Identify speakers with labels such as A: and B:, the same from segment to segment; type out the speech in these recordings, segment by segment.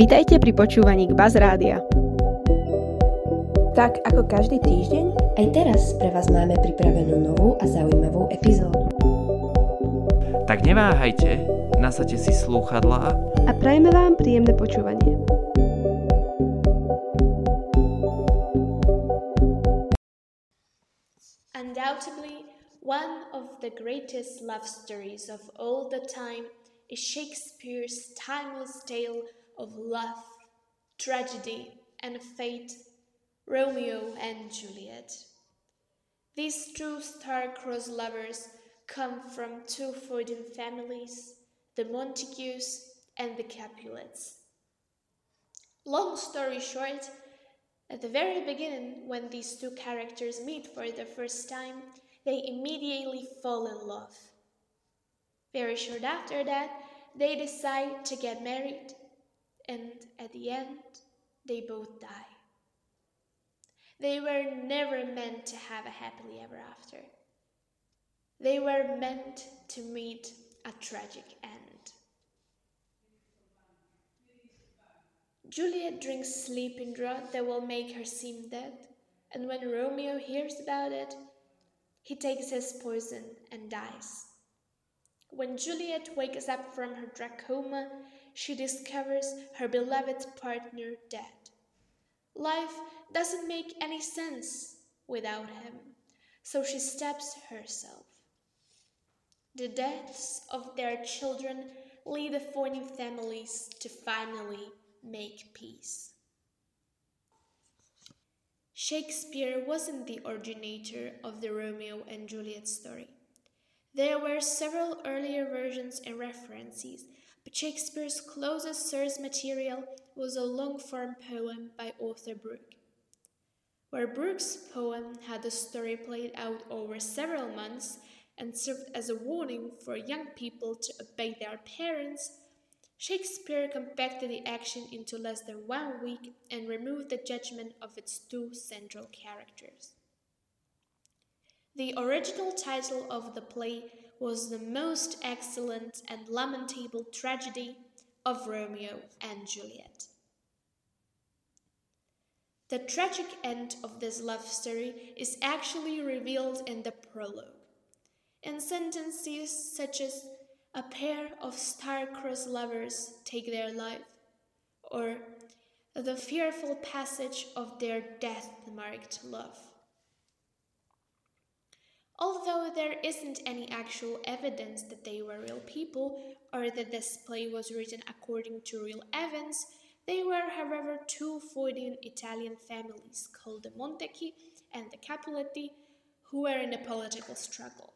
A: Vitajte pri počúvaní k Baz Rádia.
B: Tak ako každý týždeň,
C: aj teraz pre vás máme pripravenú novú a zaujímavú epizódu.
D: Tak neváhajte, nasadte si slúchadlá
A: a prajeme vám príjemné počúvanie.
E: Undoubtedly, one of the greatest love stories of all the time is Shakespeare's timeless tale of love, tragedy, and fate, Romeo and Juliet. These two star-crossed lovers come from two foreign families, the Montagues and the Capulets. Long story short, at the very beginning, when these two characters meet for the first time, they immediately fall in love. Very short after that, they decide to get married and at the end, they both die. They were never meant to have a happily ever after. They were meant to meet a tragic end. Juliet drinks sleeping draught that will make her seem dead, and when Romeo hears about it, he takes his poison and dies. When Juliet wakes up from her drug coma, she discovers her beloved partner dead. Life doesn't make any sense without him, so she stabs herself. The deaths of their children lead the foreign families to finally make peace. Shakespeare wasn't the originator of the Romeo and Juliet story. There were several earlier versions and references but Shakespeare's closest source material was a long form poem by Arthur Brooke. Where Brooke's poem had the story played out over several months and served as a warning for young people to obey their parents, Shakespeare compacted the action into less than one week and removed the judgment of its two central characters. The original title of the play was the most excellent and lamentable tragedy of Romeo and Juliet. The tragic end of this love story is actually revealed in the prologue. In sentences such as a pair of star-crossed lovers take their life, or the fearful passage of their death-marked love. Although there isn't any actual evidence that they were real people or that this play was written according to real events, they were, however, two foreign Italian families called the Montecchi and the Capuletti who were in a political struggle.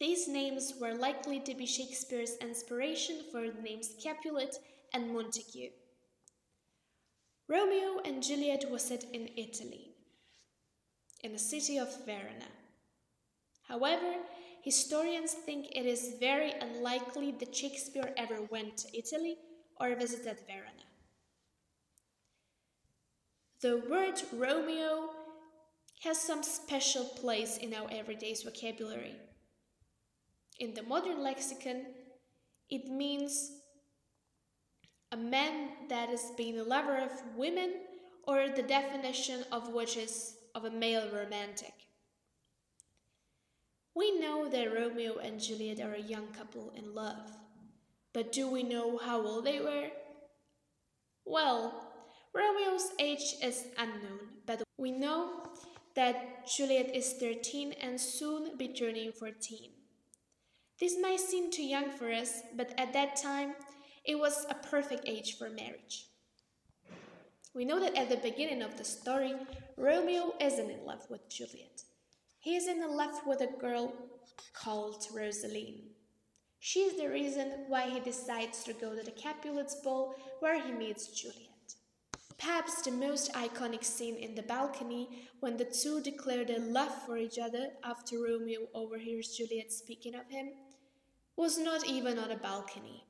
E: These names were likely to be Shakespeare's inspiration for the names Capulet and Montague. Romeo and Juliet was set in Italy, in the city of Verona. However, historians think it is very unlikely that Shakespeare ever went to Italy or visited Verona. The word Romeo has some special place in our everyday vocabulary. In the modern lexicon, it means a man that is being a lover of women, or the definition of which is of a male romantic. We know that Romeo and Juliet are a young couple in love. But do we know how old they were? Well, Romeo's age is unknown, but we know that Juliet is 13 and soon be turning 14. This might seem too young for us, but at that time, it was a perfect age for marriage. We know that at the beginning of the story, Romeo isn't in love with Juliet. He is in love with a girl called Rosaline. She is the reason why he decides to go to the Capulets' ball where he meets Juliet. Perhaps the most iconic scene in the balcony when the two declare their love for each other after Romeo overhears Juliet speaking of him was not even on a balcony.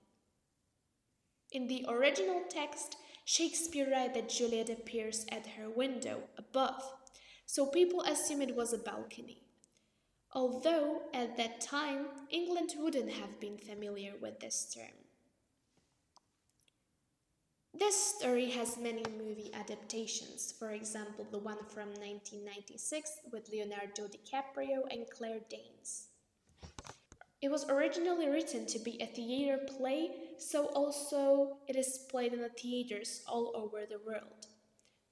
E: In the original text, Shakespeare writes that Juliet appears at her window above so people assume it was a balcony. Although at that time England wouldn't have been familiar with this term. This story has many movie adaptations, for example, the one from 1996 with Leonardo DiCaprio and Claire Danes. It was originally written to be a theater play, so also it is played in the theaters all over the world.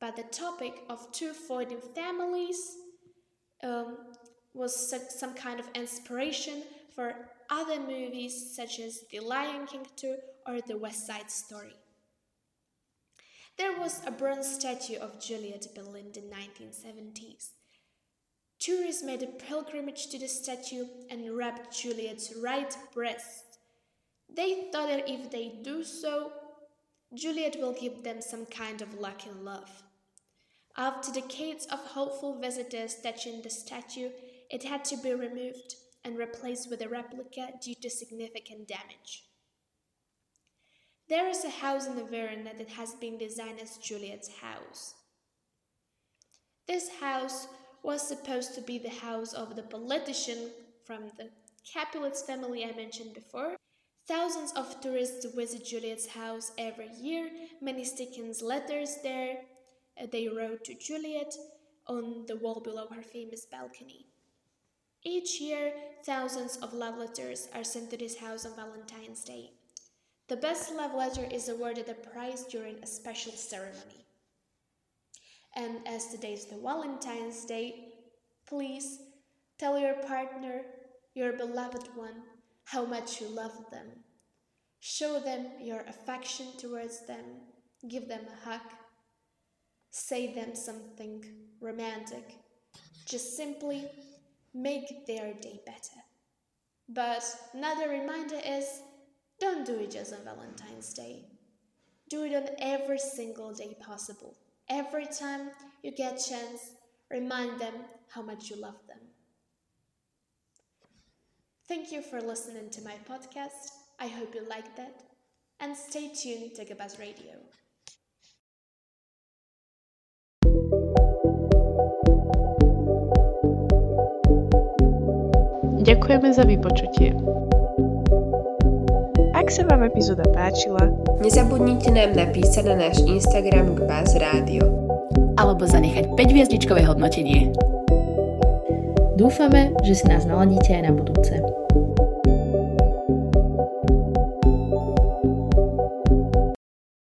E: But the topic of two fighting families um, was some kind of inspiration for other movies such as The Lion King 2 or The West Side Story. There was a bronze statue of Juliet built in the 1970s. Tourists made a pilgrimage to the statue and rubbed Juliet's right breast. They thought that if they do so, Juliet will give them some kind of luck in love. After decades of hopeful visitors touching the statue, it had to be removed and replaced with a replica due to significant damage. There is a house in the Verona that has been designed as Juliet's house. This house was supposed to be the house of the politician from the Capulets family I mentioned before. Thousands of tourists visit Juliet's house every year, many sticking letters there. Uh, they wrote to Juliet on the wall below her famous balcony. Each year, thousands of love letters are sent to this house on Valentine's Day. The best love letter is awarded a prize during a special ceremony. And as today is the Valentine's Day, please tell your partner, your beloved one, how much you love them. Show them your affection towards them, give them a hug, say them something romantic. Just simply make their day better. But another reminder is don't do it just on Valentine's Day. Do it on every single day possible. Every time you get a chance, remind them how much you love them. Thank you for listening to my podcast. I hope you liked that. And stay tuned to Gabaz Radio.
A: Ďakujeme za vypočutie. Ak sa vám epizóda páčila,
C: nezabudnite nám napísať na náš Instagram k Radio.
B: Alebo zanechať 5 hviezdičkové hodnotenie.
F: Dúfame, že si nás naladíte aj na budúce.